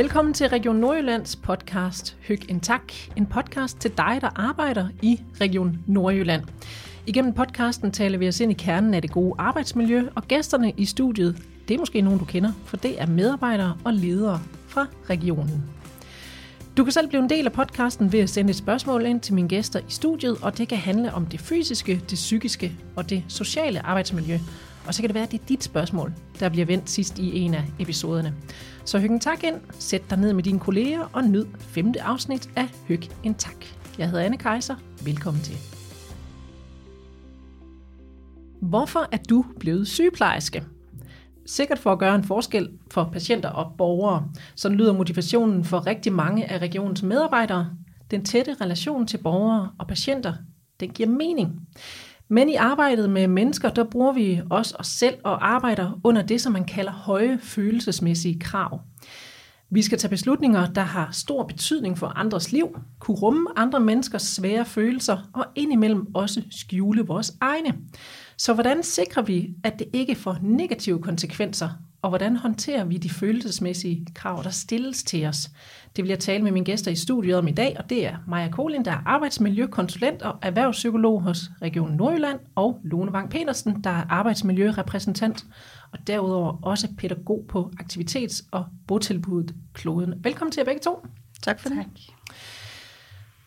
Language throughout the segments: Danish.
Velkommen til Region Nordjyllands podcast Hyg en Tak. En podcast til dig, der arbejder i Region Nordjylland. Igennem podcasten taler vi os ind i kernen af det gode arbejdsmiljø, og gæsterne i studiet, det er måske nogen, du kender, for det er medarbejdere og ledere fra regionen. Du kan selv blive en del af podcasten ved at sende et spørgsmål ind til mine gæster i studiet, og det kan handle om det fysiske, det psykiske og det sociale arbejdsmiljø. Og så kan det være, at det er dit spørgsmål, der bliver vendt sidst i en af episoderne. Så hyg en tak ind, sæt dig ned med dine kolleger og nyd femte afsnit af Hyg en tak. Jeg hedder Anne Kejser. Velkommen til. Hvorfor er du blevet sygeplejerske? Sikkert for at gøre en forskel for patienter og borgere. Sådan lyder motivationen for rigtig mange af regionens medarbejdere. Den tætte relation til borgere og patienter, den giver mening. Men i arbejdet med mennesker, der bruger vi også os selv og arbejder under det, som man kalder høje følelsesmæssige krav. Vi skal tage beslutninger, der har stor betydning for andres liv, kunne rumme andre menneskers svære følelser og indimellem også skjule vores egne. Så hvordan sikrer vi, at det ikke får negative konsekvenser, og hvordan håndterer vi de følelsesmæssige krav, der stilles til os? Det vil jeg tale med mine gæster i studiet om i dag, og det er Maja Kolin, der er arbejdsmiljøkonsulent og erhvervspsykolog hos Region Nordjylland, og Lone Wang Petersen, der er arbejdsmiljørepræsentant, og derudover også pædagog på aktivitets- og botilbuddet Kloden. Velkommen til jer begge to. Tak for det. Tak.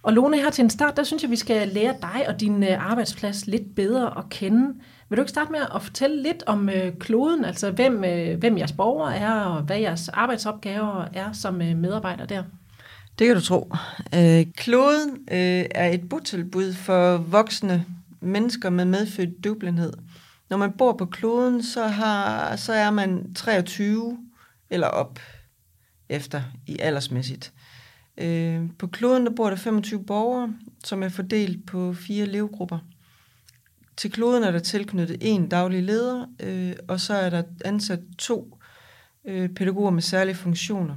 Og Lone, her til en start, der synes jeg, vi skal lære dig og din øh, arbejdsplads lidt bedre at kende. Vil du ikke starte med at fortælle lidt om øh, kloden, altså hvem, øh, hvem jeres borgere er, og hvad jeres arbejdsopgaver er som øh, medarbejder der? Det kan du tro. Øh, kloden øh, er et botilbud for voksne mennesker med medfødt døvblindhed. Når man bor på kloden, så, har, så er man 23 eller op efter i aldersmæssigt. Øh, på kloden der bor der 25 borgere, som er fordelt på fire levegrupper. Til kloden er der tilknyttet en daglig leder, øh, og så er der ansat to øh, pædagoger med særlige funktioner.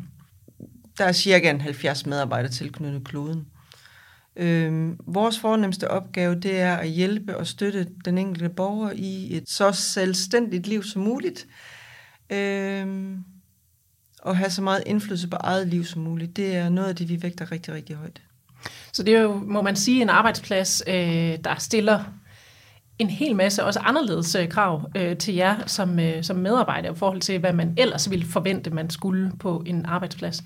Der er cirka 70 medarbejdere tilknyttet kloden. Øh, vores fornemmeste opgave det er at hjælpe og støtte den enkelte borger i et så selvstændigt liv som muligt. Øh, og have så meget indflydelse på eget liv som muligt. Det er noget af det, vi vægter rigtig, rigtig højt. Så det er jo, må man sige, en arbejdsplads, øh, der stiller en hel masse også anderledes øh, krav øh, til jer som, øh, som medarbejder i forhold til, hvad man ellers ville forvente, man skulle på en arbejdsplads.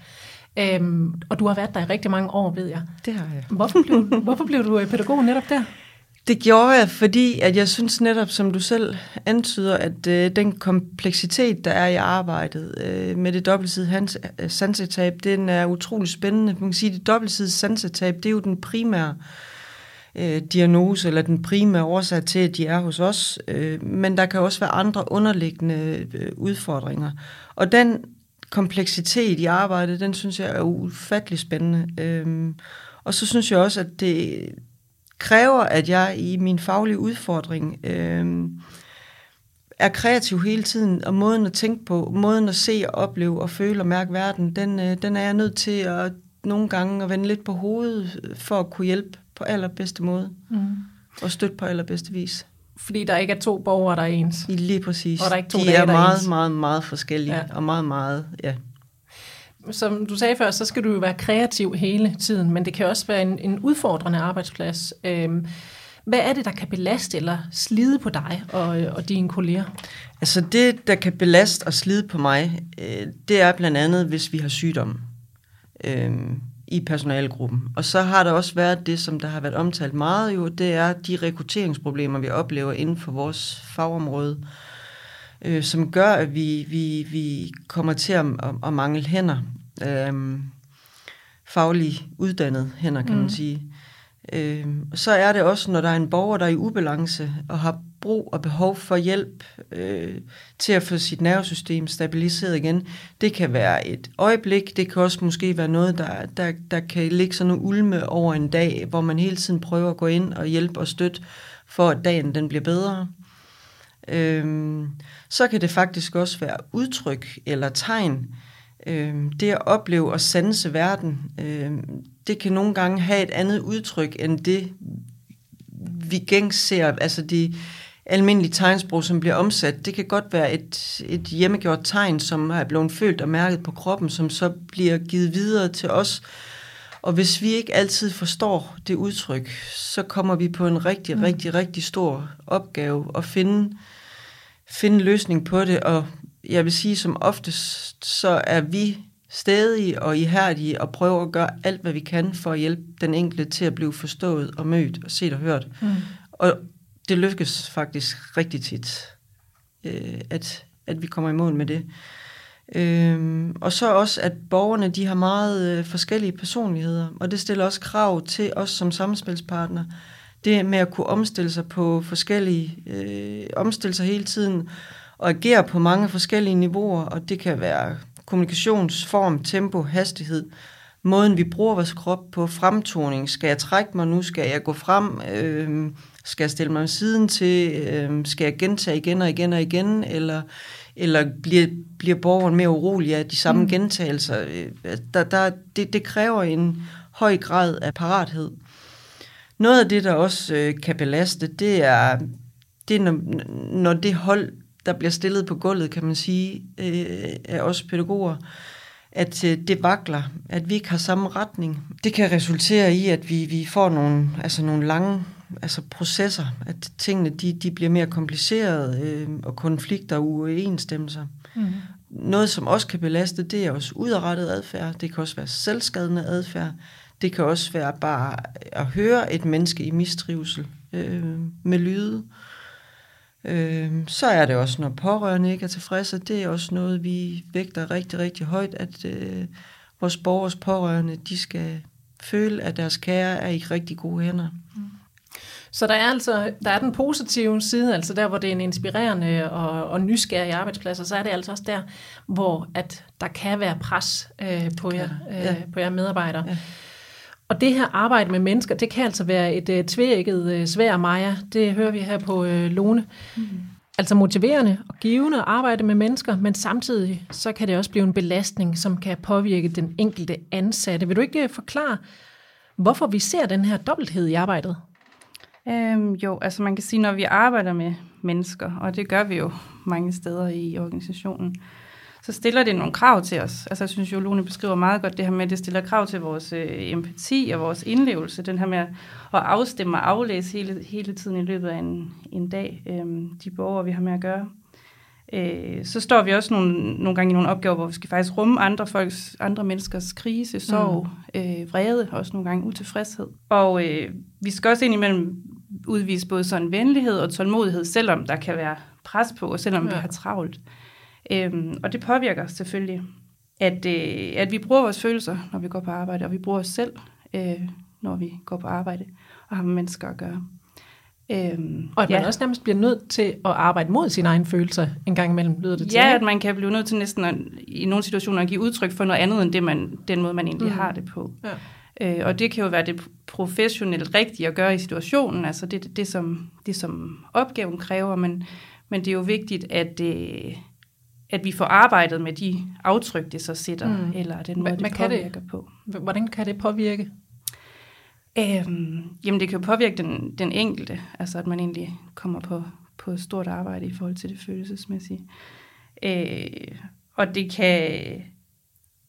Øhm, og du har været der i rigtig mange år, ved jeg. Det har jeg. Hvorfor blev, hvorfor blev du øh, pædagog netop der? Det gjorde jeg, fordi at jeg synes netop, som du selv antyder, at øh, den kompleksitet, der er i arbejdet øh, med det dobbeltsidige øh, sansetab, den er utrolig spændende. Man kan sige, at det dobbeltsidige sansetab, det er jo den primære øh, Øh, diagnose, eller den primære årsag til, at de er hos os. Øh, men der kan også være andre underliggende øh, udfordringer. Og den kompleksitet i arbejdet, den synes jeg er ufattelig spændende. Øh, og så synes jeg også, at det kræver, at jeg i min faglige udfordring øh, er kreativ hele tiden, og måden at tænke på, måden at se og opleve og føle og mærke verden, den, øh, den er jeg nødt til at nogle gange at vende lidt på hovedet, øh, for at kunne hjælpe på allerbedste måde, mm. og støtte på allerbedste vis. Fordi der ikke er to borgere, der er ens. Lige præcis. Og der er ikke to De dage, er der meget, er ens. meget, meget forskellige, ja. og meget, meget, ja, som du sagde før, så skal du jo være kreativ hele tiden, men det kan også være en, en udfordrende arbejdsplads. Øhm, hvad er det, der kan belaste eller slide på dig og, og dine kolleger? Altså det, der kan belaste og slide på mig, øh, det er blandt andet, hvis vi har sygdom øh, i personalegruppen. Og så har der også været det, som der har været omtalt meget jo, det er de rekrutteringsproblemer, vi oplever inden for vores fagområde, øh, som gør, at vi, vi, vi kommer til at, at, at mangle hænder. Øh, fagligt uddannet hænder, kan mm. man sige. Øh, så er det også, når der er en borger, der er i ubalance og har brug og behov for hjælp øh, til at få sit nervesystem stabiliseret igen. Det kan være et øjeblik, det kan også måske være noget, der, der, der kan ligge sådan en ulme over en dag, hvor man hele tiden prøver at gå ind og hjælpe og støtte, for at dagen den bliver bedre. Øh, så kan det faktisk også være udtryk eller tegn. Øh, det at opleve og sanse verden, øh, det kan nogle gange have et andet udtryk end det, vi gængs ser. Altså de almindelige tegnsprog, som bliver omsat. Det kan godt være et, et hjemmegjort tegn, som er blevet følt og mærket på kroppen, som så bliver givet videre til os. Og hvis vi ikke altid forstår det udtryk, så kommer vi på en rigtig, mm. rigtig, rigtig stor opgave at finde, finde løsning på det. Og jeg vil sige, som oftest, så er vi stadige og ihærdige og prøver at gøre alt, hvad vi kan for at hjælpe den enkelte til at blive forstået og mødt og set og hørt. Mm. Og det lykkes faktisk rigtig tit, øh, at, at vi kommer i mål med det. Øhm, og så også, at borgerne de har meget øh, forskellige personligheder, og det stiller også krav til os som samspilspartner. Det med at kunne omstille sig på forskellige, øh, omstille sig hele tiden, og agere på mange forskellige niveauer, og det kan være kommunikationsform, tempo, hastighed, måden vi bruger vores krop på, fremtoning, skal jeg trække mig nu, skal jeg gå frem, øh, skal jeg stille mig siden til, øh, skal jeg gentage igen og igen og igen, eller eller bliver, bliver borgeren mere urolig af de samme mm. gentagelser. Øh, der, der, det, det kræver en høj grad af parathed. Noget af det, der også øh, kan belaste, det er, det er når, når det hold, der bliver stillet på gulvet, kan man sige, øh, af os pædagoger, at øh, det vakler, at vi ikke har samme retning. Det kan resultere i, at vi, vi får nogle, altså nogle lange altså processer, at tingene de, de bliver mere komplicerede, øh, og konflikter og uoverensstemmelser. Mm. Noget, som også kan belaste, det er også udrettet adfærd. Det kan også være selvskadende adfærd. Det kan også være bare at høre et menneske i mistrivsel øh, med lyde. Øh, så er det også, når pårørende ikke er tilfredse. Det er også noget, vi vægter rigtig, rigtig højt, at øh, vores borgers pårørende, de skal føle, at deres kære er i rigtig gode hænder. Mm. Så der er altså der er den positive side, altså der, hvor det er en inspirerende og, og nysgerrig arbejdspladser, så er det altså også der, hvor at der kan være pres øh, på, jer, øh, ja. på jer medarbejdere. Ja. Og det her arbejde med mennesker, det kan altså være et øh, tvækket øh, svær Maja. Det hører vi her på øh, Lone. Mm. Altså motiverende og givende at arbejde med mennesker, men samtidig så kan det også blive en belastning, som kan påvirke den enkelte ansatte. Vil du ikke øh, forklare, hvorfor vi ser den her dobbelthed i arbejdet? Øhm, jo, altså man kan sige, når vi arbejder med mennesker, og det gør vi jo mange steder i organisationen, så stiller det nogle krav til os. Altså jeg synes jo, Lone beskriver meget godt det her med, at det stiller krav til vores øh, empati og vores indlevelse. Den her med at afstemme og aflæse hele, hele tiden i løbet af en, en dag, øh, de borgere, vi har med at gøre. Øh, så står vi også nogle, nogle gange i nogle opgaver, hvor vi skal faktisk rumme andre folks, andre menneskers krise, sorg, mm. øh, vrede, også nogle gange utilfredshed. Og øh, vi skal også ind imellem udvise både sådan venlighed og tålmodighed, selvom der kan være pres på, og selvom ja. vi har travlt. Øhm, og det påvirker selvfølgelig, at, øh, at vi bruger vores følelser, når vi går på arbejde, og vi bruger os selv, øh, når vi går på arbejde og har med mennesker at gøre. Øhm, og at man ja. også nærmest bliver nødt til at arbejde mod sine egne følelser en gang imellem, lyder det til. Ja, at man kan blive nødt til næsten at, i nogle situationer at give udtryk for noget andet, end det man, den måde, man egentlig mm. har det på. Ja. Øh, og det kan jo være det professionelt rigtige at gøre i situationen, altså det, det, som, det som opgaven kræver, men, men det er jo vigtigt, at, det, at vi får arbejdet med de aftryk, det så sætter, mm. eller den måde, det påvirker det, på. Hvordan kan det påvirke? Øhm, jamen det kan jo påvirke den, den enkelte, altså at man egentlig kommer på, på stort arbejde i forhold til det følelsesmæssige. Øh, og det kan,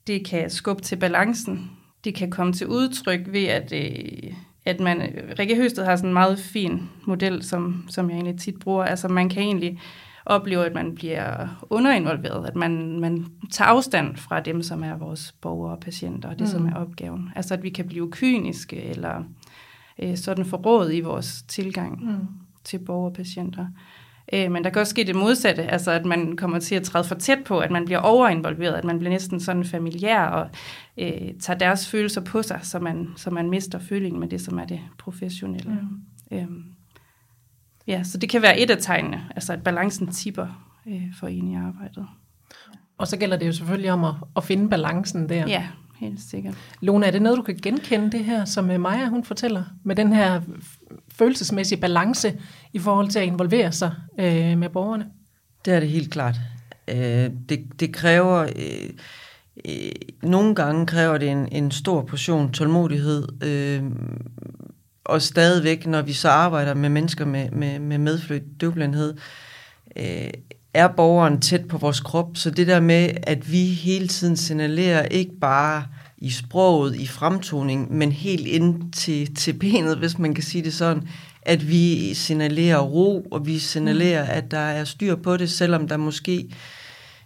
det kan skubbe til balancen det kan komme til udtryk ved, at, øh, at man, Rikke Høsted har sådan en meget fin model, som, som jeg egentlig tit bruger. Altså man kan egentlig opleve, at man bliver underinvolveret, at man, man tager afstand fra dem, som er vores borgere og patienter, og det, mm. som er opgaven. Altså at vi kan blive kyniske, eller øh, sådan forrådet i vores tilgang mm. til borgere og patienter. Øh, men der kan også ske det modsatte, altså at man kommer til at træde for tæt på, at man bliver overinvolveret, at man bliver næsten sådan familiær og øh, tager deres følelser på sig, så man, så man mister følingen med det, som er det professionelle. Mm. Øhm, ja, så det kan være et af tegnene, altså at balancen tipper øh, for en i arbejdet. Og så gælder det jo selvfølgelig om at, at finde balancen der. Ja, helt sikkert. Lone, er det noget, du kan genkende det her, som øh, Maja hun fortæller, med den her følelsesmæssige balance i forhold til at involvere sig øh, med borgerne? Det er det helt klart. Øh, det, det kræver... Øh, øh, nogle gange kræver det en, en stor portion tålmodighed, øh, og stadigvæk, når vi så arbejder med mennesker med, med, med medfødt døvblindhed, øh, er borgeren tæt på vores krop. Så det der med, at vi hele tiden signalerer ikke bare i sproget, i fremtoning, men helt ind til, til benet, hvis man kan sige det sådan, at vi signalerer ro, og vi signalerer, at der er styr på det, selvom der måske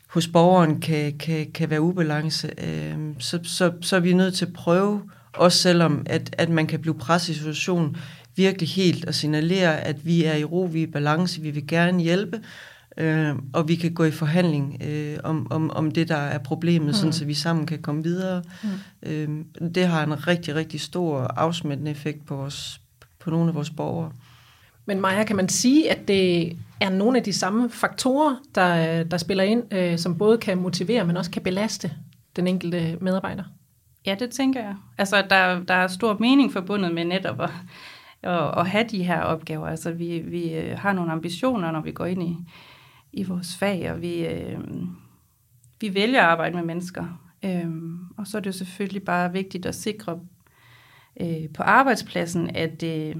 hos borgeren kan, kan, kan være ubalance. Øh, så, så, så er vi nødt til at prøve, også selvom at, at man kan blive presset i situationen, virkelig helt at signalere, at vi er i ro, vi er i balance, vi vil gerne hjælpe, øh, og vi kan gå i forhandling øh, om, om, om det, der er problemet, mm. sådan så vi sammen kan komme videre. Mm. Øh, det har en rigtig, rigtig stor afsmættende effekt på, vores, på nogle af vores borgere. Men Maja, kan man sige, at det er nogle af de samme faktorer, der, der spiller ind, øh, som både kan motivere, men også kan belaste den enkelte medarbejder? Ja, det tænker jeg. Altså, der, der er stor mening forbundet med netop at, at, at have de her opgaver. Altså, vi, vi øh, har nogle ambitioner, når vi går ind i, i vores fag, og vi, øh, vi vælger at arbejde med mennesker. Øh, og så er det selvfølgelig bare vigtigt at sikre øh, på arbejdspladsen, at øh,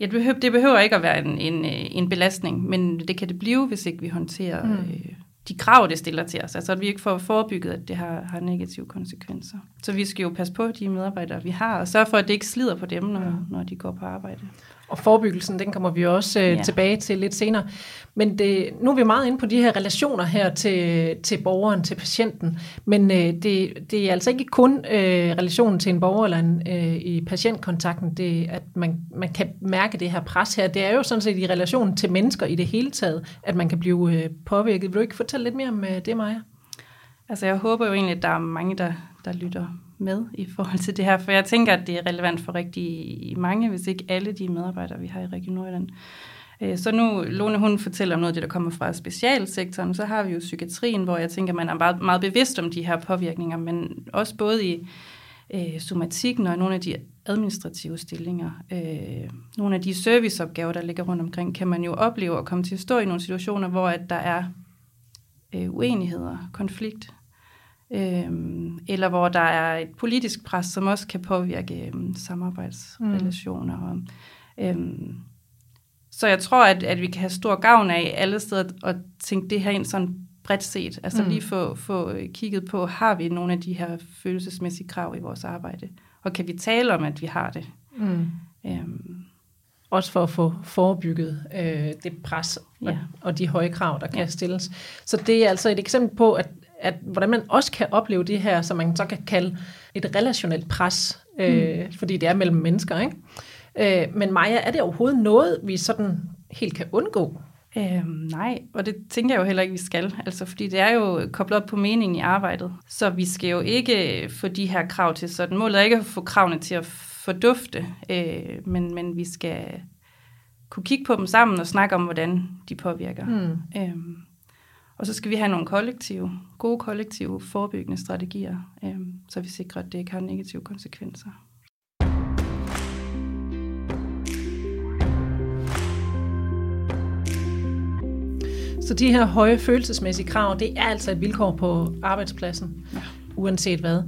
ja, det, behøver, det behøver ikke at være en, en, øh, en belastning, men det kan det blive, hvis ikke vi håndterer mm. øh, de krav, det stiller til os. Altså at vi ikke får forebygget, at det har, har negative konsekvenser. Så vi skal jo passe på de medarbejdere, vi har, og sørge for, at det ikke slider på dem, når, når de går på arbejde. Og forebyggelsen, den kommer vi også øh, ja. tilbage til lidt senere. Men det, nu er vi meget inde på de her relationer her til, til borgeren, til patienten. Men øh, det, det er altså ikke kun øh, relationen til en borger eller en, øh, i patientkontakten, det, at man, man kan mærke det her pres her. Det er jo sådan set i relation til mennesker i det hele taget, at man kan blive øh, påvirket. Vil du ikke fortælle lidt mere om øh, det, Maja? Altså jeg håber jo egentlig, at der er mange, der, der lytter med i forhold til det her, for jeg tænker, at det er relevant for rigtig mange, hvis ikke alle de medarbejdere, vi har i Region Nordjylland. Øh, så nu, Lone, hun fortæller om noget af det, der kommer fra specialsektoren, så har vi jo psykiatrien, hvor jeg tænker, man er meget, meget bevidst om de her påvirkninger, men også både i øh, somatikken og nogle af de administrative stillinger. Øh, nogle af de serviceopgaver, der ligger rundt omkring, kan man jo opleve at komme til at stå i nogle situationer, hvor at der er øh, uenigheder, konflikt, Øhm, eller hvor der er et politisk pres, som også kan påvirke øhm, samarbejdsrelationer. Mm. Og, øhm, så jeg tror, at, at vi kan have stor gavn af alle steder at tænke det her ind sådan bredt set. Altså mm. lige få, få kigget på, har vi nogle af de her følelsesmæssige krav i vores arbejde? Og kan vi tale om, at vi har det? Mm. Øhm, også for at få forebygget øh, det pres og, ja. og de høje krav, der kan ja. stilles. Så det er altså et eksempel på, at at hvordan man også kan opleve det her, som man så kan kalde et relationelt pres, øh, mm. fordi det er mellem mennesker. Ikke? Øh, men Maja, er det overhovedet noget, vi sådan helt kan undgå? Øhm, nej, og det tænker jeg jo heller ikke, vi skal. Altså, fordi det er jo koblet op på meningen i arbejdet. Så vi skal jo ikke få de her krav til sådan. Målet er ikke at få kravene til at fordufte, øh, men, men vi skal kunne kigge på dem sammen og snakke om, hvordan de påvirker. Mm. Øhm, og så skal vi have nogle kollektive, gode kollektive forebyggende strategier, øh, så vi sikrer, at det ikke har negative konsekvenser. Så de her høje følelsesmæssige krav, det er altså et vilkår på arbejdspladsen, ja. uanset hvad.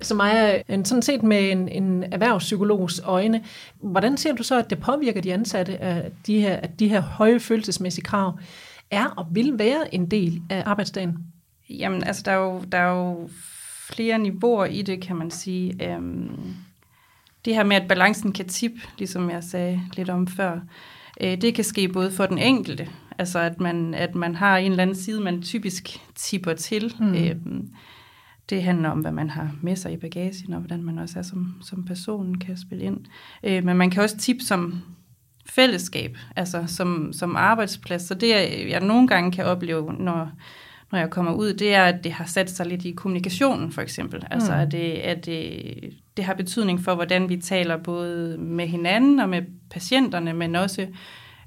Så Maja, sådan set med en, en erhvervspsykologs øjne, hvordan ser du så, at det påvirker de ansatte, at de her, at de her høje følelsesmæssige krav er og vil være en del af arbejdsdagen? Jamen, altså, der er jo, der er jo flere niveauer i det, kan man sige. Øhm, det her med, at balancen kan tippe, ligesom jeg sagde lidt om før, øh, det kan ske både for den enkelte, altså at man, at man har en eller anden side, man typisk tipper til. Mm. Øhm, det handler om, hvad man har med sig i bagagen, og hvordan man også er som, som person kan spille ind. Øh, men man kan også tippe som fællesskab, altså som, som arbejdsplads. Så det, jeg nogle gange kan opleve, når, når jeg kommer ud, det er, at det har sat sig lidt i kommunikationen, for eksempel. Altså, mm. at, det, at det, det har betydning for, hvordan vi taler både med hinanden og med patienterne, men også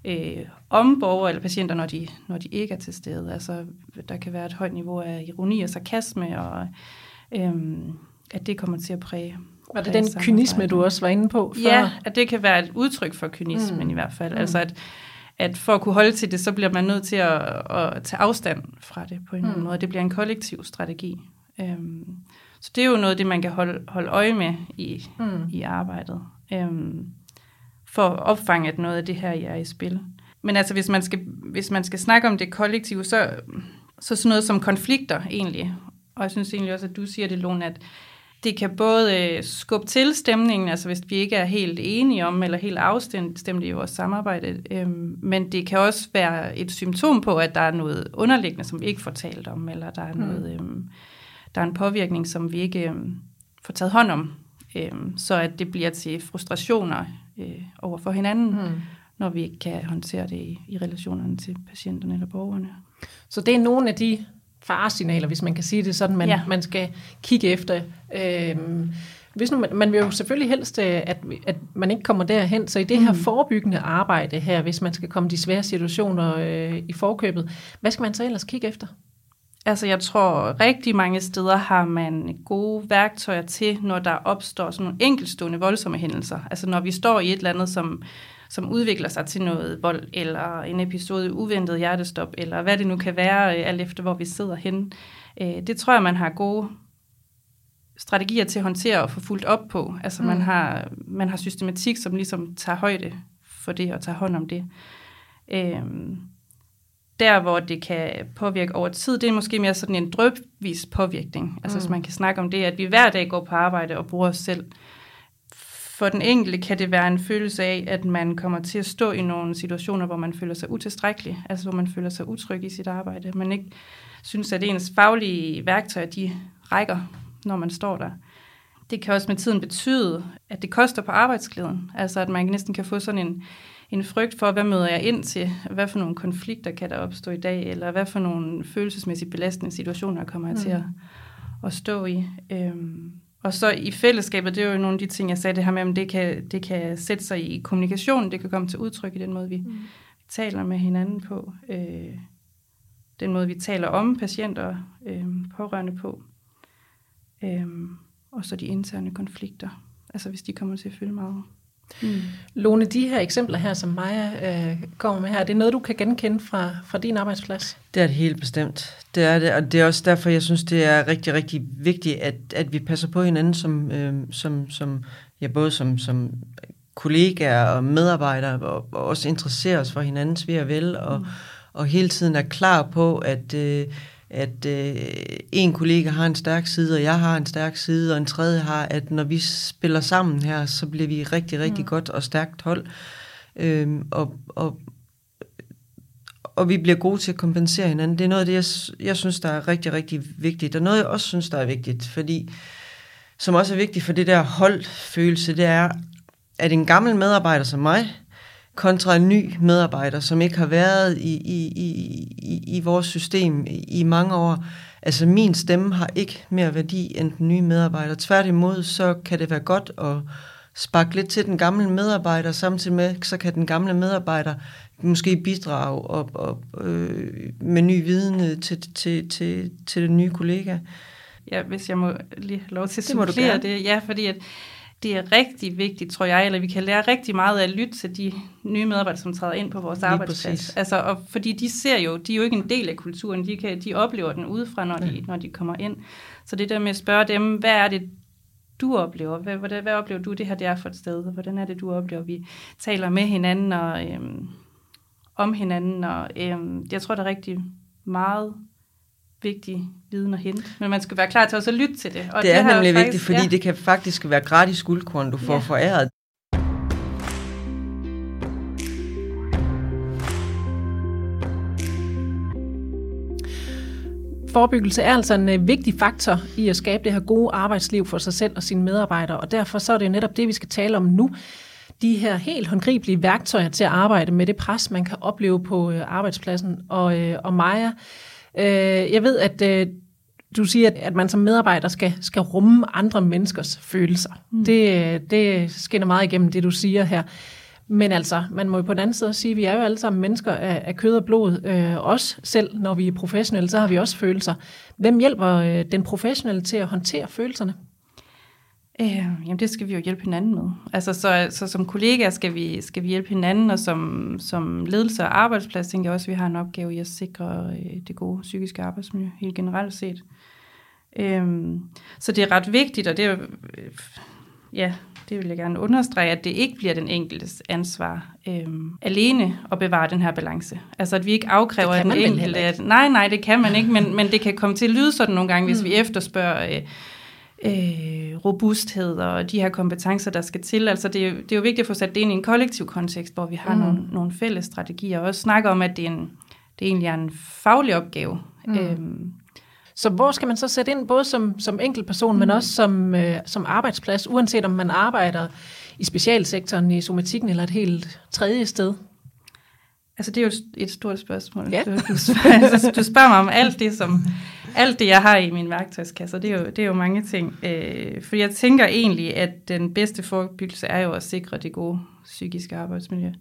øh, om borgere eller patienter, når de, når de ikke er til stede. Altså, der kan være et højt niveau af ironi og sarkasme, og øh, at det kommer til at præge var det den kynisme, du også var inde på? Før? Ja, at det kan være et udtryk for kynismen mm. i hvert fald. Mm. Altså at, at for at kunne holde til det, så bliver man nødt til at, at tage afstand fra det på en mm. måde. Det bliver en kollektiv strategi. Um, så det er jo noget det, man kan holde, holde øje med i, mm. i arbejdet. Um, for at opfange, at noget af det her er i spil. Men altså, hvis man skal, hvis man skal snakke om det kollektive, så, så sådan noget som konflikter egentlig. Og jeg synes egentlig også, at du siger det, Lone, at det kan både øh, skubbe til stemningen, altså hvis vi ikke er helt enige om, eller helt afstemte i vores samarbejde, øhm, men det kan også være et symptom på, at der er noget underliggende, som vi ikke får talt om, eller der er, mm. noget, øhm, der er en påvirkning, som vi ikke øhm, får taget hånd om, øhm, så at det bliver til frustrationer øh, over for hinanden, mm. når vi ikke kan håndtere det i, i relationerne til patienterne eller borgerne. Så det er nogle af de faresignaler, hvis man kan sige det sådan, man, ja. man skal kigge efter. Øhm, hvis nu, man, man vil jo selvfølgelig helst, øh, at, at man ikke kommer derhen, så i det her mm. forebyggende arbejde her, hvis man skal komme de svære situationer øh, i forkøbet, hvad skal man så ellers kigge efter? Altså jeg tror, rigtig mange steder har man gode værktøjer til, når der opstår sådan nogle enkeltstående voldsomme hændelser. Altså når vi står i et eller andet, som som udvikler sig til noget vold, eller en episode uventet hjertestop, eller hvad det nu kan være, øh, alt efter hvor vi sidder hen. Øh, det tror jeg, man har gode strategier til at håndtere og få fuldt op på. Altså mm. man, har, man har systematik, som ligesom tager højde for det og tager hånd om det. Øhm, der, hvor det kan påvirke over tid, det er måske mere sådan en drøbvis påvirkning. Altså mm. hvis man kan snakke om det, at vi hver dag går på arbejde og bruger os selv for den enkelte kan det være en følelse af, at man kommer til at stå i nogle situationer, hvor man føler sig utilstrækkelig, altså hvor man føler sig utryg i sit arbejde. Man ikke synes, at ens faglige værktøjer, de rækker, når man står der. Det kan også med tiden betyde, at det koster på arbejdsglæden. Altså at man næsten kan få sådan en, en frygt for, hvad møder jeg ind til? Hvad for nogle konflikter kan der opstå i dag? Eller hvad for nogle følelsesmæssigt belastende situationer kommer jeg mm. til at, at stå i? Øhm, og så i fællesskabet, det er jo nogle af de ting, jeg sagde det her med, at det kan, det kan sætte sig i kommunikation, det kan komme til udtryk i den måde, vi, mm. taler med hinanden på, øh, den måde, vi taler om patienter, øh, pårørende på, øh, og så de interne konflikter, altså hvis de kommer til at fylde meget. Mm. Lone, de her eksempler her, som Maja øh, kommer med her, det er noget, du kan genkende fra, fra din arbejdsplads? Det er det helt bestemt. Det er det, og det er også derfor, jeg synes, det er rigtig, rigtig vigtigt, at, at vi passer på hinanden som, øh, som, som ja, både som, som kollegaer og medarbejdere, og, og også interesserer os for hinandens ved og vel, og, mm. og hele tiden er klar på, at... Øh, at øh, en kollega har en stærk side, og jeg har en stærk side, og en tredje har, at når vi spiller sammen her, så bliver vi rigtig, rigtig mm. godt og stærkt hold. Øhm, og, og, og vi bliver gode til at kompensere hinanden. Det er noget af det, jeg, jeg synes, der er rigtig, rigtig vigtigt, og noget, jeg også synes, der er vigtigt, fordi som også er vigtigt for det der holdfølelse, det er, at en gammel medarbejder som mig, kontra en ny medarbejder, som ikke har været i, i, i, i vores system i mange år. Altså min stemme har ikke mere værdi end den nye medarbejder. Tværtimod, så kan det være godt at sparke lidt til den gamle medarbejder, samtidig med, så kan den gamle medarbejder måske bidrage op, op, øh, med ny viden til, til, til, til den nye kollega. Ja, hvis jeg må lige have lov til at supplere det. det. Ja, fordi at det er rigtig vigtigt, tror jeg, eller vi kan lære rigtig meget af at lytte til de nye medarbejdere, som træder ind på vores Lige arbejdsplads. Altså, og fordi de ser jo, de er jo ikke en del af kulturen, de, kan, de oplever den udefra, når, de, når de kommer ind. Så det der med at spørge dem, hvad er det, du oplever? Hvad, hvad, hvad oplever du, det her det er for et sted? Hvordan er det, du oplever, vi taler med hinanden og øhm, om hinanden? Og, øhm, jeg tror, der er rigtig meget vigtig viden at hente. Men man skal være klar til også at lytte til det. Og det, det er nemlig faktisk, vigtigt, fordi ja. det kan faktisk være gratis guldkorn, du får ja. foræret. Forebyggelse er altså en øh, vigtig faktor i at skabe det her gode arbejdsliv for sig selv og sine medarbejdere, og derfor så er det netop det, vi skal tale om nu. De her helt håndgribelige værktøjer til at arbejde med det pres, man kan opleve på øh, arbejdspladsen. Og, øh, og Maja, Øh, jeg ved, at øh, du siger, at, man som medarbejder skal, skal rumme andre menneskers følelser. Mm. Det, det skinner meget igennem det, du siger her. Men altså, man må jo på den anden side sige, at vi er jo alle sammen mennesker af, af kød og blod. Øh, os selv, når vi er professionelle, så har vi også følelser. Hvem hjælper øh, den professionelle til at håndtere følelserne? Øh, jamen det skal vi jo hjælpe hinanden med. Altså så, så som kollegaer skal vi, skal vi hjælpe hinanden, og som, som ledelse og arbejdsplads tænker jeg også, at vi har en opgave i at sikre øh, det gode psykiske arbejdsmiljø helt generelt set. Øh, så det er ret vigtigt, og det er, øh, ja, det vil jeg gerne understrege, at det ikke bliver den enkeltes ansvar øhm, alene at bevare den her balance. Altså at vi ikke afkræver den enkelte. At, nej, nej, det kan man ikke, men, men det kan komme til at lyde sådan nogle gange, hvis Mm. vi efterspørger øh, øh, robusthed og de her kompetencer, der skal til. Altså det er, jo, det er jo vigtigt at få sat det ind i en kollektiv kontekst, hvor vi har Mm. nogle, nogle fælles strategier, og også snakke om, at det, er en, det egentlig er en faglig opgave. Mm. Øhm, Så hvor skal man så sætte ind, både som, som enkeltperson, mm. men også som, øh, som arbejdsplads, uanset om man arbejder i specialsektoren, i somatikken eller et helt tredje sted? Altså, det er jo et- et stort spørgsmål. Ja. Du, du, spørger, altså, du spørger mig om alt det, som, alt det, jeg har i min værktøjskasse, det er jo, det er jo mange ting. Øh, for jeg tænker egentlig, at den bedste forebyggelse er jo at sikre det gode psykiske arbejdsmiljø.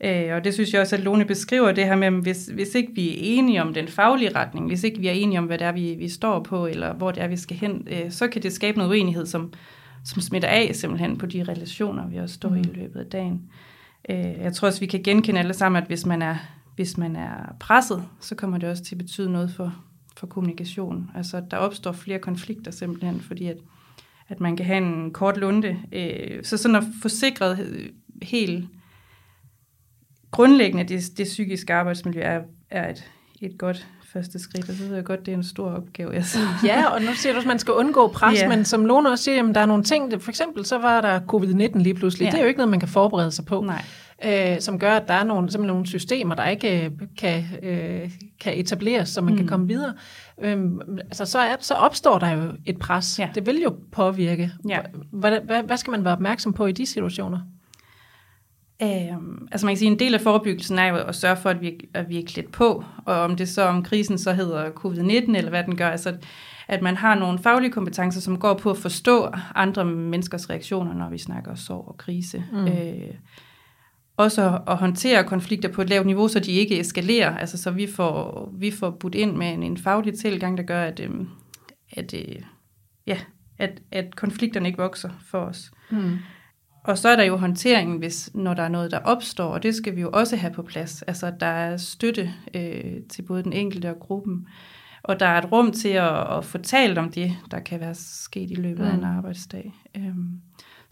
Øh, og det synes jeg også, at Lone beskriver det her med, at hvis, hvis ikke vi er enige om den faglige retning, hvis ikke vi er enige om, hvad det er, vi, vi står på, eller hvor det er, vi skal hen, øh, så kan det skabe noget uenighed, som, som smitter af simpelthen på de relationer, vi også står mm. i løbet af dagen. Øh, jeg tror også, vi kan genkende alle sammen, at hvis man er, hvis man er presset, så kommer det også til at betyde noget for, for kommunikation. Altså, der opstår flere konflikter simpelthen, fordi at, at man kan have en kort lunde. Øh, så sådan at få sikret helt grundlæggende det, det psykiske arbejdsmiljø er, er et, et godt første skridt, og så ved jeg godt, det er en stor opgave. Jeg så. Ja, og nu siger du, at man skal undgå pres, Ja. men som Lone også siger, jamen, der er nogle ting, for eksempel så var der covid-19 lige pludselig. Ja. Det er jo ikke noget, man kan forberede sig på. Nej. Øh, som gør, at der er nogle, simpelthen nogle systemer, der ikke øh, kan, øh, kan etableres, så man mm. kan Mm. komme videre. Øhm, altså, så, er, så opstår der jo et pres. Ja. Det vil jo påvirke. Ja. Hvad, hvad, hvad skal man være opmærksom på i de situationer? Øhm, altså man kan sige, en del af forebyggelsen er jo at sørge for, at vi, at vi er klædt på, og om det så om krisen så hedder covid-19, eller hvad den gør, altså at man har nogle faglige kompetencer, som går på at forstå andre menneskers reaktioner, når vi snakker sorg og krise. Mm. Øh, også at- håndtere konflikter på et lavt niveau, så de ikke eskalerer, altså så vi får, vi får budt ind med en, en faglig tilgang, der gør, at, øhm, at, øh, ja, at, at konflikterne ikke vokser for os. Mm. Og så er der jo håndteringen, hvis, når der er noget, der opstår, og det skal vi jo også have på plads. Altså, der er støtte øh, til både den enkelte og gruppen, og der er et rum til at, at få talt om det, der kan være sket i løbet af en Mm. arbejdsdag. Øhm,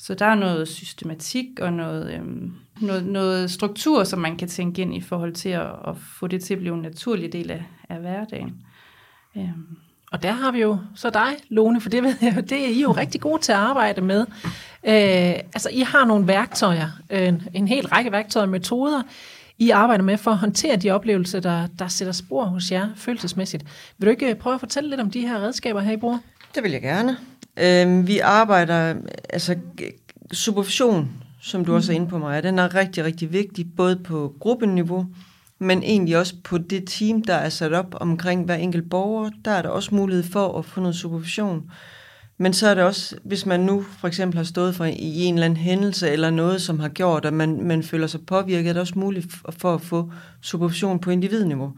så der er noget systematik og noget, øhm, noget, noget struktur, som man kan tænke ind i forhold til at, at få det til at blive en naturlig del af, af hverdagen. Øhm, Og der har vi jo så dig, Lone, for det ved jeg jo, det er I jo rigtig gode til at arbejde med. Øh, altså, I har nogle værktøjer, en, en hel række værktøjer og metoder, I arbejder med for at håndtere de oplevelser, der, der sætter spor hos jer følelsesmæssigt. Vil du ikke øh, prøve at fortælle lidt om de her redskaber her, I bruger? Det vil jeg gerne. Øh, vi arbejder, altså supervision, som du også er inde på mig, den er rigtig, rigtig vigtig, både på gruppeniveau, men egentlig også på det team, der er sat op omkring hver enkelt borger. Der er der også mulighed for at få noget supervision. Men så er det også, hvis man nu for eksempel har stået for i en eller anden hændelse, eller noget, som har gjort, at man, man føler sig påvirket, er det også muligt for, for at få supervision på individniveau.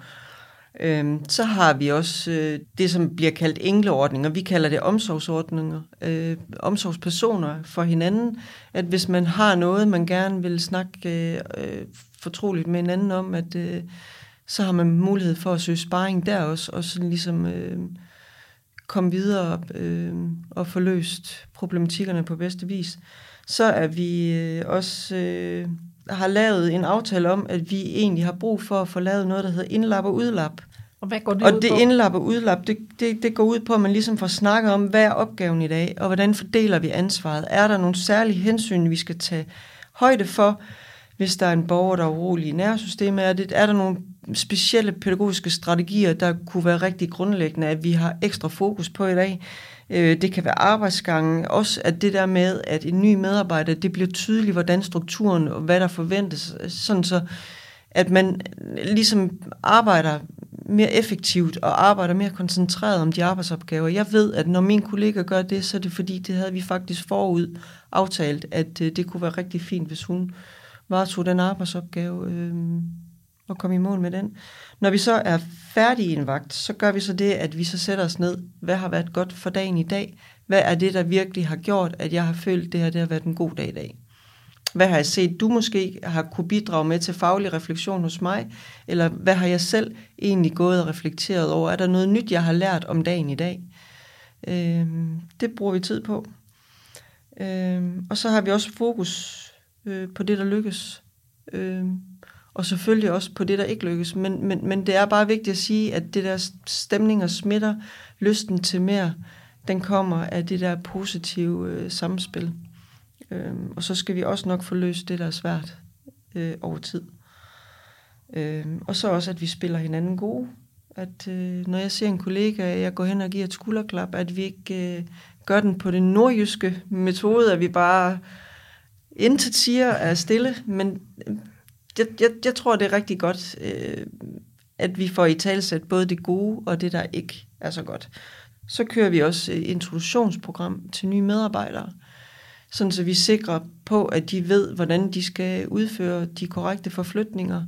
Øhm, så har vi også øh, det, som bliver kaldt engleordninger. Vi kalder det omsorgsordninger. Øh, omsorgspersoner for hinanden. At hvis man har noget, man gerne vil snakke øh, øh fortroligt med hinanden om, at øh, så har man mulighed for at søge sparring der også, og så ligesom øh, komme videre øh, og få løst problematikkerne på bedste vis. Så er vi øh, også... Øh, har lavet en aftale om, at vi egentlig har brug for at få lavet noget, der hedder indlap og udlap. Og hvad går det Og ud det på? indlap og udlap, det, det, det går ud på, at man ligesom får snakket om, hvad er opgaven i dag, og hvordan fordeler vi ansvaret. Er der nogle særlige hensyn, vi skal tage højde for, hvis der er en borger, der er urolig i nærsystemet? Er, det, er der nogle specielle pædagogiske strategier, der kunne være rigtig grundlæggende, at vi har ekstra fokus på i dag? Øh, Det kan være arbejdsgangen, også at det der med, at en ny medarbejder, det bliver tydeligt, hvordan strukturen og hvad der forventes, sådan så, at man øh, ligesom arbejder mere effektivt og arbejder mere koncentreret om de arbejdsopgaver. Jeg ved, at når min kollega gør det, så er det fordi, det havde vi faktisk forud aftalt, at øh, det kunne være rigtig fint, hvis hun varetog den arbejdsopgave øh, og komme i mål med den. Når vi så er færdige i en vagt, så gør vi så det, at vi så sætter os ned. Hvad har været godt for dagen i dag? Hvad er det, der virkelig har gjort, at jeg har følt, at det her det har været en god dag i dag? Hvad har jeg set, du måske har kunne bidrage med til faglig refleksion hos mig? Eller hvad har jeg selv egentlig gået og reflekteret over? Er der noget nyt, jeg har lært om dagen i dag? Øh, det bruger vi tid på. Øh, og så har vi også fokus øh, på det, der lykkes. Øh, og selvfølgelig også på det, der ikke lykkes. Men, men, men det er bare vigtigt at sige, at det der stemning og smitter, lysten til mere, den kommer af det der positive øh, samspil. Øhm, og så skal vi også nok få løst det, der er svært øh, over tid. Øhm, og så også, at vi spiller hinanden gode. At øh, når jeg ser en kollega, jeg går hen og giver et skulderklap, at vi ikke øh, gør den på den nordjyske metode, at vi bare intet siger er stille, men øh, jeg, jeg, jeg tror, det er rigtig godt, øh, at vi får i talsæt både det gode og det, der ikke er så godt. Så kører vi også et introduktionsprogram til nye medarbejdere, sådan så vi sikrer på, at de ved, hvordan de skal udføre de korrekte forflytninger,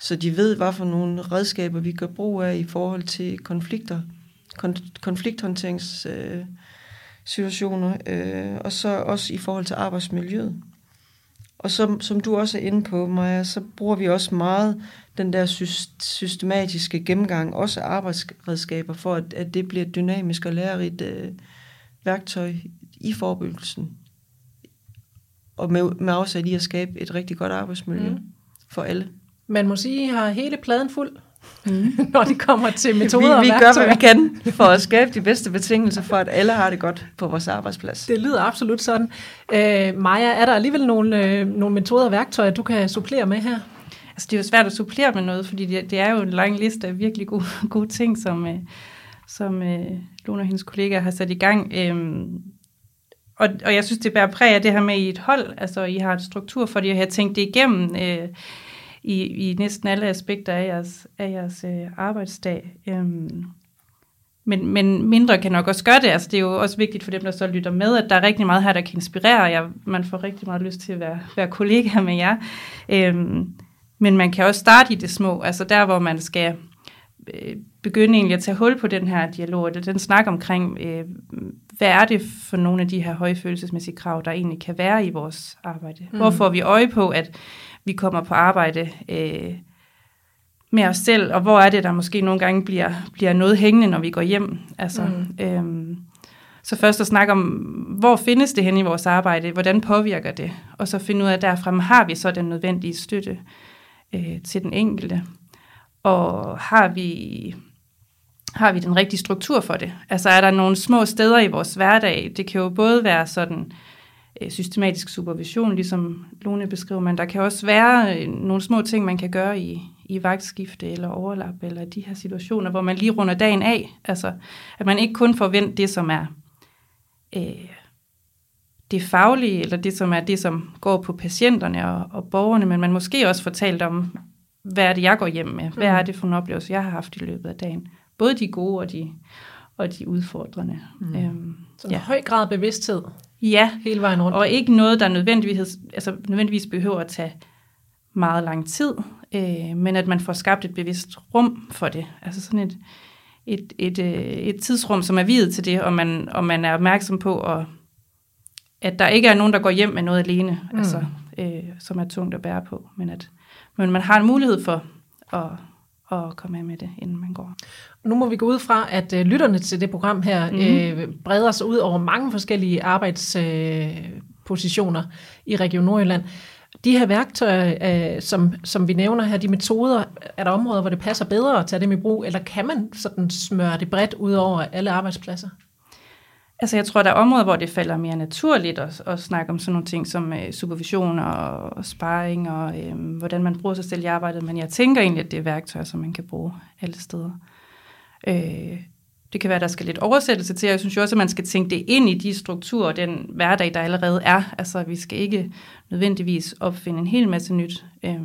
så de ved, hvad for nogle redskaber vi gør brug af i forhold til konflikter, kon- konflikthåndteringssituationer, øh, øh, og så også i forhold til arbejdsmiljøet. Og som, som du også er inde på, Maja, så bruger vi også meget den der systematiske gennemgang, også arbejdsredskaber, for at, at det bliver et dynamisk og lærerigt øh, værktøj i forebyggelsen. Og med, med afsæt i at skabe et rigtig godt arbejdsmiljø mm. for alle. Man må sige, at I har hele pladen fuld, mm. når det kommer til metoder vi, vi gør, hvad vi kan for at skabe de bedste betingelser for, at alle har det godt på vores arbejdsplads. Det lyder absolut sådan. Øh, Maja, er der alligevel nogle, øh, nogle metoder og værktøjer, du kan supplere med her? Altså, det er jo svært at supplere med noget, fordi det, det er jo en lang liste af virkelig gode, gode ting, som, øh, som øh, Lone og hendes kollegaer har sat i gang. Øhm, og, og jeg synes, det bærer præg af det her med i et hold. Altså, I har en struktur for det, og jeg har tænkt det igennem øh, i, i næsten alle aspekter af jeres, af jeres øh, arbejdsdag. Øhm, men, men mindre kan nok også gøre det. Altså, det er jo også vigtigt for dem, der så lytter med, at der er rigtig meget her, der kan inspirere jer. Man får rigtig meget lyst til at være, være kollega med jer. Øhm, men man kan også starte i det små, altså der, hvor man skal øh, begynde egentlig at tage hul på den her dialog, eller den snak omkring, øh, hvad er det for nogle af de her højfølelsesmæssige krav, der egentlig kan være i vores arbejde. Mm. Hvor får vi øje på, at vi kommer på arbejde øh, med os selv, og hvor er det, der måske nogle gange bliver, bliver noget hængende, når vi går hjem. Altså, mm. øhm, så først at snakke om, hvor findes det hen i vores arbejde, hvordan påvirker det, og så finde ud af, at derfra har vi så den nødvendige støtte øh, til den enkelte, og har vi har vi den rigtige struktur for det? Altså er der nogle små steder i vores hverdag? Det kan jo både være sådan øh, systematisk supervision, ligesom Lone beskriver, men der kan også være øh, nogle små ting, man kan gøre i, i vagtskifte eller overlap, eller de her situationer, hvor man lige runder dagen af. Altså, at man ikke kun forventer det, som er øh, det faglige, eller det, som er det, som går på patienterne og, og borgerne, men man måske også fortalt om, hvad er det, jeg går hjem med? Hvad mm. er det for en oplevelse, jeg har haft i løbet af dagen? Både de gode og de, og de udfordrende. Mm. Øhm, Så en ja. høj grad bevidsthed. Ja, hele vejen rundt. og ikke noget, der nødvendigvis, altså nødvendigvis behøver at tage meget lang tid, øh, men at man får skabt et bevidst rum for det. Altså sådan et, et, et, et, øh, et tidsrum, som er videt til det, og man, og man er opmærksom på, at, at der ikke er nogen, der går hjem med noget alene, mm. altså, øh, som er tungt at bære på, men at men man har en mulighed for at, at komme af med det, inden man går. Nu må vi gå ud fra, at øh, lytterne til det program her mm. øh, breder sig ud over mange forskellige arbejdspositioner øh, i Region Nordjylland. De her værktøjer, øh, som, som vi nævner her, de metoder, er der områder, hvor det passer bedre at tage dem i brug, eller kan man sådan smøre det bredt ud over alle arbejdspladser? Altså jeg tror, der er områder, hvor det falder mere naturligt at, at snakke om sådan nogle ting som øh, supervision og, og sparring og øh, hvordan man bruger sig selv i arbejdet, men jeg tænker egentlig, at det er værktøjer, som man kan bruge alle steder. Øh, det kan være, at der skal lidt oversættelse til, og jeg synes jo også, at man skal tænke det ind i de strukturer og den hverdag, der allerede er. Altså vi skal ikke nødvendigvis opfinde en hel masse nyt. Øh,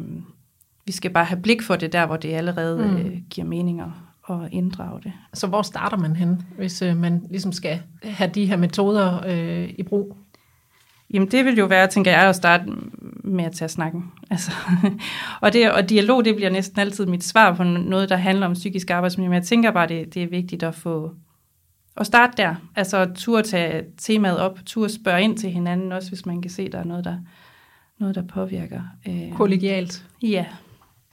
vi skal bare have blik for det der, hvor det allerede mm. øh, giver meninger at inddrage det. Så hvor starter man hen, hvis øh, man ligesom skal have de her metoder øh, i brug? Jamen det vil jo være, tænker jeg, at starte med at tage snakken. Altså, og, det, og dialog, det bliver næsten altid mit svar på noget, der handler om psykisk arbejdsmiljø. Men jeg tænker bare, det, det er vigtigt at få at starte der. Altså tur tage temaet op, tur spørge ind til hinanden, også hvis man kan se, der er noget, der, noget, der påvirker. Øh, Kollegialt. Ja,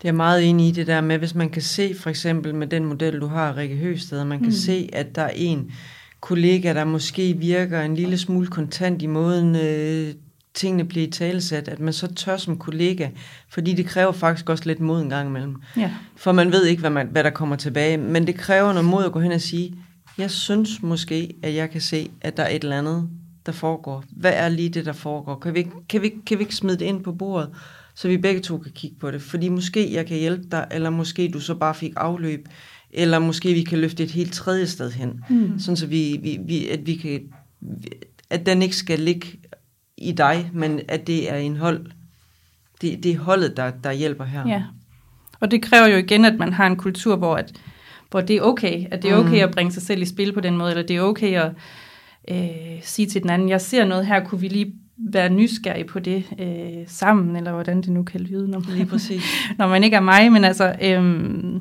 det er meget enig i det der med, hvis man kan se for eksempel med den model, du har, Rikke Høsted, man kan mm. se, at der er en kollega, der måske virker en lille smule kontant i måden, øh, tingene bliver i talesat, at man så tør som kollega, fordi det kræver faktisk også lidt mod en gang imellem. Ja. For man ved ikke, hvad, man, hvad der kommer tilbage, men det kræver noget mod at gå hen og sige, jeg synes måske, at jeg kan se, at der er et eller andet, der foregår. Hvad er lige det, der foregår? Kan vi, kan vi, kan vi ikke smide det ind på bordet, så vi begge to kan kigge på det? Fordi måske jeg kan hjælpe dig, eller måske du så bare fik afløb, eller måske vi kan løfte et helt tredje sted hen, mm. sådan så vi, vi, vi, at vi kan, at den ikke skal ligge i dig, men at det er en hold, det, det er holdet, der, der hjælper her. Ja. Og det kræver jo igen, at man har en kultur, hvor, at, hvor det er okay, at det er okay Mm. at bringe sig selv i spil på den måde, eller det er okay at øh, sige til den anden, jeg ser noget her, kunne vi lige være nysgerrige på det øh, sammen, eller hvordan det nu kan lyde, når man, Lige præcis. når man ikke er mig, men altså, øhm,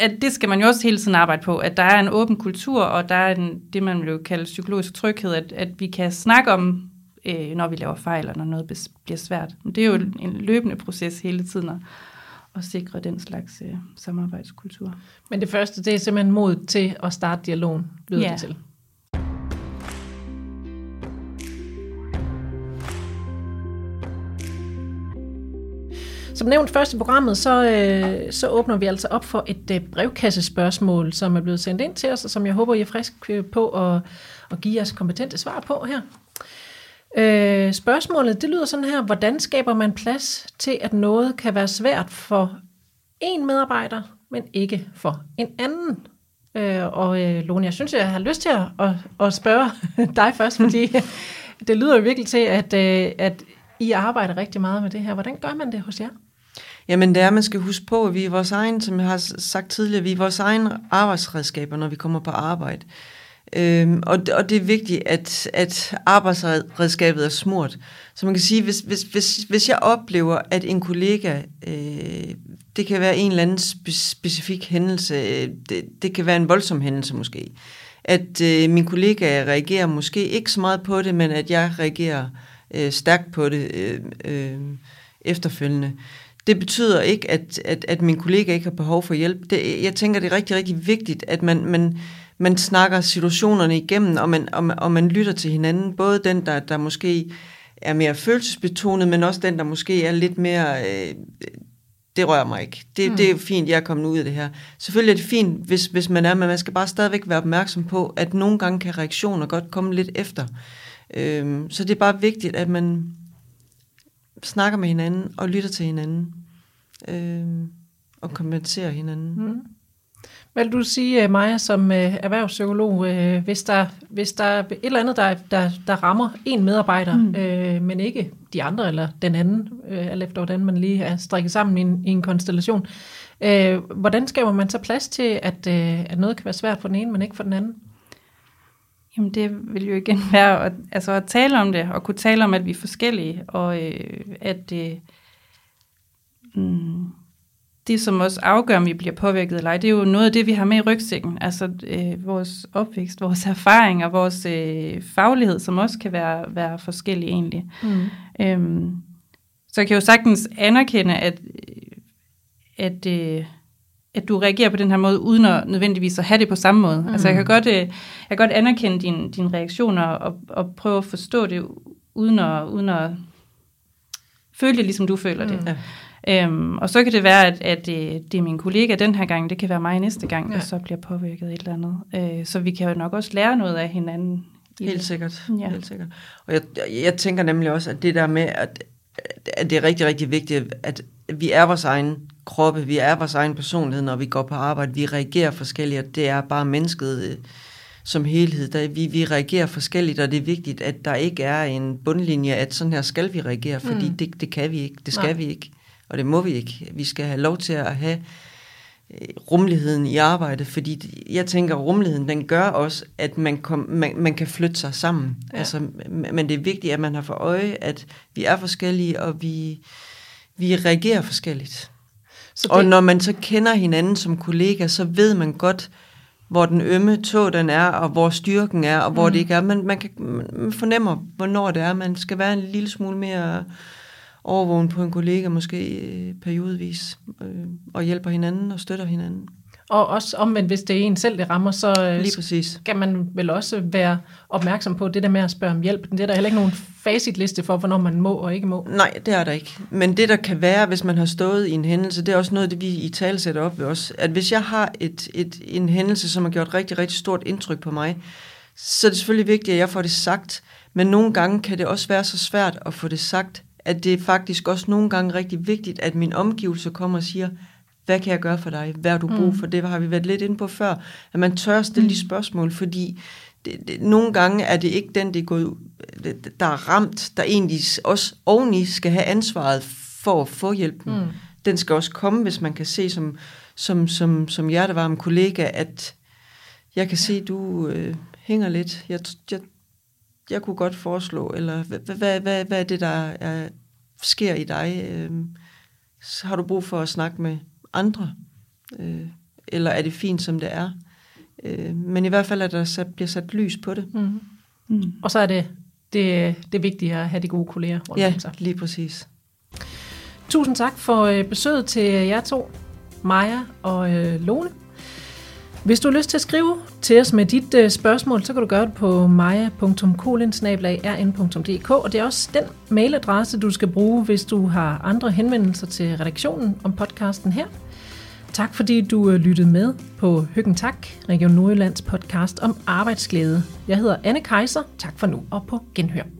at det skal man jo også hele tiden arbejde på, at der er en åben kultur, og der er en, det, man vil jo kalde psykologisk tryghed, at, at vi kan snakke om, øh, når vi laver fejl, og når noget bes- bliver svært. Men det er jo en løbende proces hele tiden at, at sikre den slags øh, samarbejdskultur. Men det første, det er simpelthen mod til at starte dialogen, lyder Ja. det til. Som nævnt først i programmet, så, øh, så åbner vi altså op for et øh, brevkassespørgsmål, som er blevet sendt ind til os, og som jeg håber, I er frisk øh, på at, at give jeres kompetente svar på her. Øh, spørgsmålet, det lyder sådan her, hvordan skaber man plads til, at noget kan være svært for en medarbejder, men ikke for en anden? Øh, og øh, Lone, jeg synes, jeg har lyst til at, at, at spørge dig først, fordi det lyder jo virkelig til, at, øh, at I arbejder rigtig meget med det her. Hvordan gør man det hos jer? Jamen det er, man skal huske på, at vi er vores egen, som jeg har sagt tidligere, vi er vores egen arbejdsredskaber, når vi kommer på arbejde. Øhm, og, og det er vigtigt, at, at arbejdsredskabet er smurt. Så man kan sige, hvis, hvis, hvis, hvis jeg oplever, at en kollega, øh, det kan være en eller anden spe, specifik hændelse, øh, det, det kan være en voldsom hændelse måske, at øh, min kollega reagerer måske ikke så meget på det, men at jeg reagerer øh, stærkt på det øh, øh, efterfølgende. Det betyder ikke, at, at, at min kollega ikke har behov for hjælp. Det, jeg tænker, det er rigtig, rigtig vigtigt, at man, man, man snakker situationerne igennem, og man, og, man, og man lytter til hinanden. Både den, der, der måske er mere følelsesbetonet, men også den, der måske er lidt mere... Øh, det rører mig ikke. Det, mm. det er fint, jeg er kommet ud af det her. Selvfølgelig er det fint, hvis, hvis man er, men man skal bare stadigvæk være opmærksom på, at nogle gange kan reaktioner godt komme lidt efter. Øhm, så det er bare vigtigt, at man snakker med hinanden og lytter til hinanden. Øhm, og kompenserer hinanden. Mm. Hvad vil du sige, øh, Maja, som øh, erhvervspsykolog, øh, hvis, der, hvis der er et eller andet, der, der, der rammer en medarbejder, mm. øh, men ikke de andre eller den anden, øh, alt efter hvordan man lige er strikket sammen i en, i en konstellation, øh, hvordan skaber man så plads til, at, øh, at noget kan være svært for den ene, men ikke for den anden? Jamen det vil jo igen være at, altså at tale om det, og kunne tale om, at vi er forskellige, og øh, at øh, mm, det, som også afgør, om vi bliver påvirket eller ej, det er jo noget af det, vi har med i rygsækken. Altså øh, vores opvækst, vores erfaringer, vores øh, faglighed, som også kan være, være forskellige egentlig. Mm. Øhm, så jeg kan jo sagtens anerkende, at, at, øh, at du reagerer på den her måde, uden at nødvendigvis at have det på samme måde. Mm. Altså jeg kan godt, øh, jeg kan godt anerkende dine din reaktioner og, og prøve at forstå det, uden at, uden at føle det, ligesom du føler det. Ja. Øhm, og så kan det være, at, at det, det er min kollega den her gang, det kan være mig næste gang, Ja. og så bliver påvirket et eller andet. Øh, så vi kan jo nok også lære noget af hinanden. Helt det. sikkert. Ja. Helt sikkert. Og jeg, jeg, jeg tænker nemlig også, at det der med, at, at det er rigtig, rigtig vigtigt, at vi er vores egen kroppe, vi er vores egen personlighed, når vi går på arbejde. Vi reagerer forskelligt, og det er bare mennesket øh, som helhed. Der, vi, vi reagerer forskelligt, og det er vigtigt, at der ikke er en bundlinje, at sådan her skal vi reagere, fordi Mm. det, det kan vi ikke, det skal Nej. vi ikke, og det må vi ikke. Vi skal have lov til at have øh, rummeligheden i arbejdet, fordi jeg tænker, at rummeligheden, den gør også, at man, kom, man, man kan flytte sig sammen. Ja. Altså, men det er vigtigt, at man har for øje, at vi er forskellige, og vi, vi reagerer forskelligt. Så Og når man så kender hinanden som kollega, så ved man godt, hvor den ømme tog den er, og hvor styrken er, og hvor mm. det ikke er. Man, man, kan, man fornemmer, hvornår det er. Man skal være en lille smule mere overvågen på en kollega, måske øh, periodvis, øh, og hjælper hinanden og støtter hinanden. Og også omvendt, hvis det er en selv, det rammer, så øh, Lige præcis. skal man vel også være opmærksom på det der med at spørge om hjælp. Det er der heller ikke nogen facitliste for, hvornår man må og ikke må. Nej, det er der ikke. Men det, der kan være, hvis man har stået i en hændelse, det er også noget, det vi i tale sætter op ved os. At hvis jeg har et, et, en hændelse, som har gjort rigtig, rigtig stort indtryk på mig, så er det selvfølgelig vigtigt, at jeg får det sagt. Men nogle gange kan det også være så svært at få det sagt, at det er faktisk også nogle gange rigtig vigtigt, at min omgivelse kommer og siger, hvad kan jeg gøre for dig? Hvad har du brug for? Det har vi været lidt inde på før. At man tør stille de spørgsmål, fordi det, det, nogle gange er det ikke den, det er gået, der er ramt, der egentlig også oveni skal have ansvaret for at få hjælpen. Mm. Den skal også komme, hvis man kan se som, som, som, som hjertevarm kollega, at jeg kan se, du øh, hænger lidt. Jeg, jeg, jeg kunne godt foreslå, eller hvad, hvad, hvad, hvad er det, der er, sker i dig? Øh, så har du brug for at snakke med andre? Øh, eller er det fint, som det er? Øh, men i hvert fald, at der sat, bliver sat lys på det. Mm. Mm. Og så er det, det, det vigtige at have de gode kolleger rundt Ja, om sig. lige præcis. Tusind tak for øh, besøget til jer to, Maja og øh, Lone. Hvis du har lyst til at skrive til os med dit øh, spørgsmål, så kan du gøre det på maja.kolin.rn.dk, og det er også den mailadresse, du skal bruge, hvis du har andre henvendelser til redaktionen om podcasten her. Tak fordi du øh, lyttede med på Hyggen Tak, Region Nordjyllands podcast om arbejdsglæde. Jeg hedder Anne Kejser. Tak for nu og på genhør.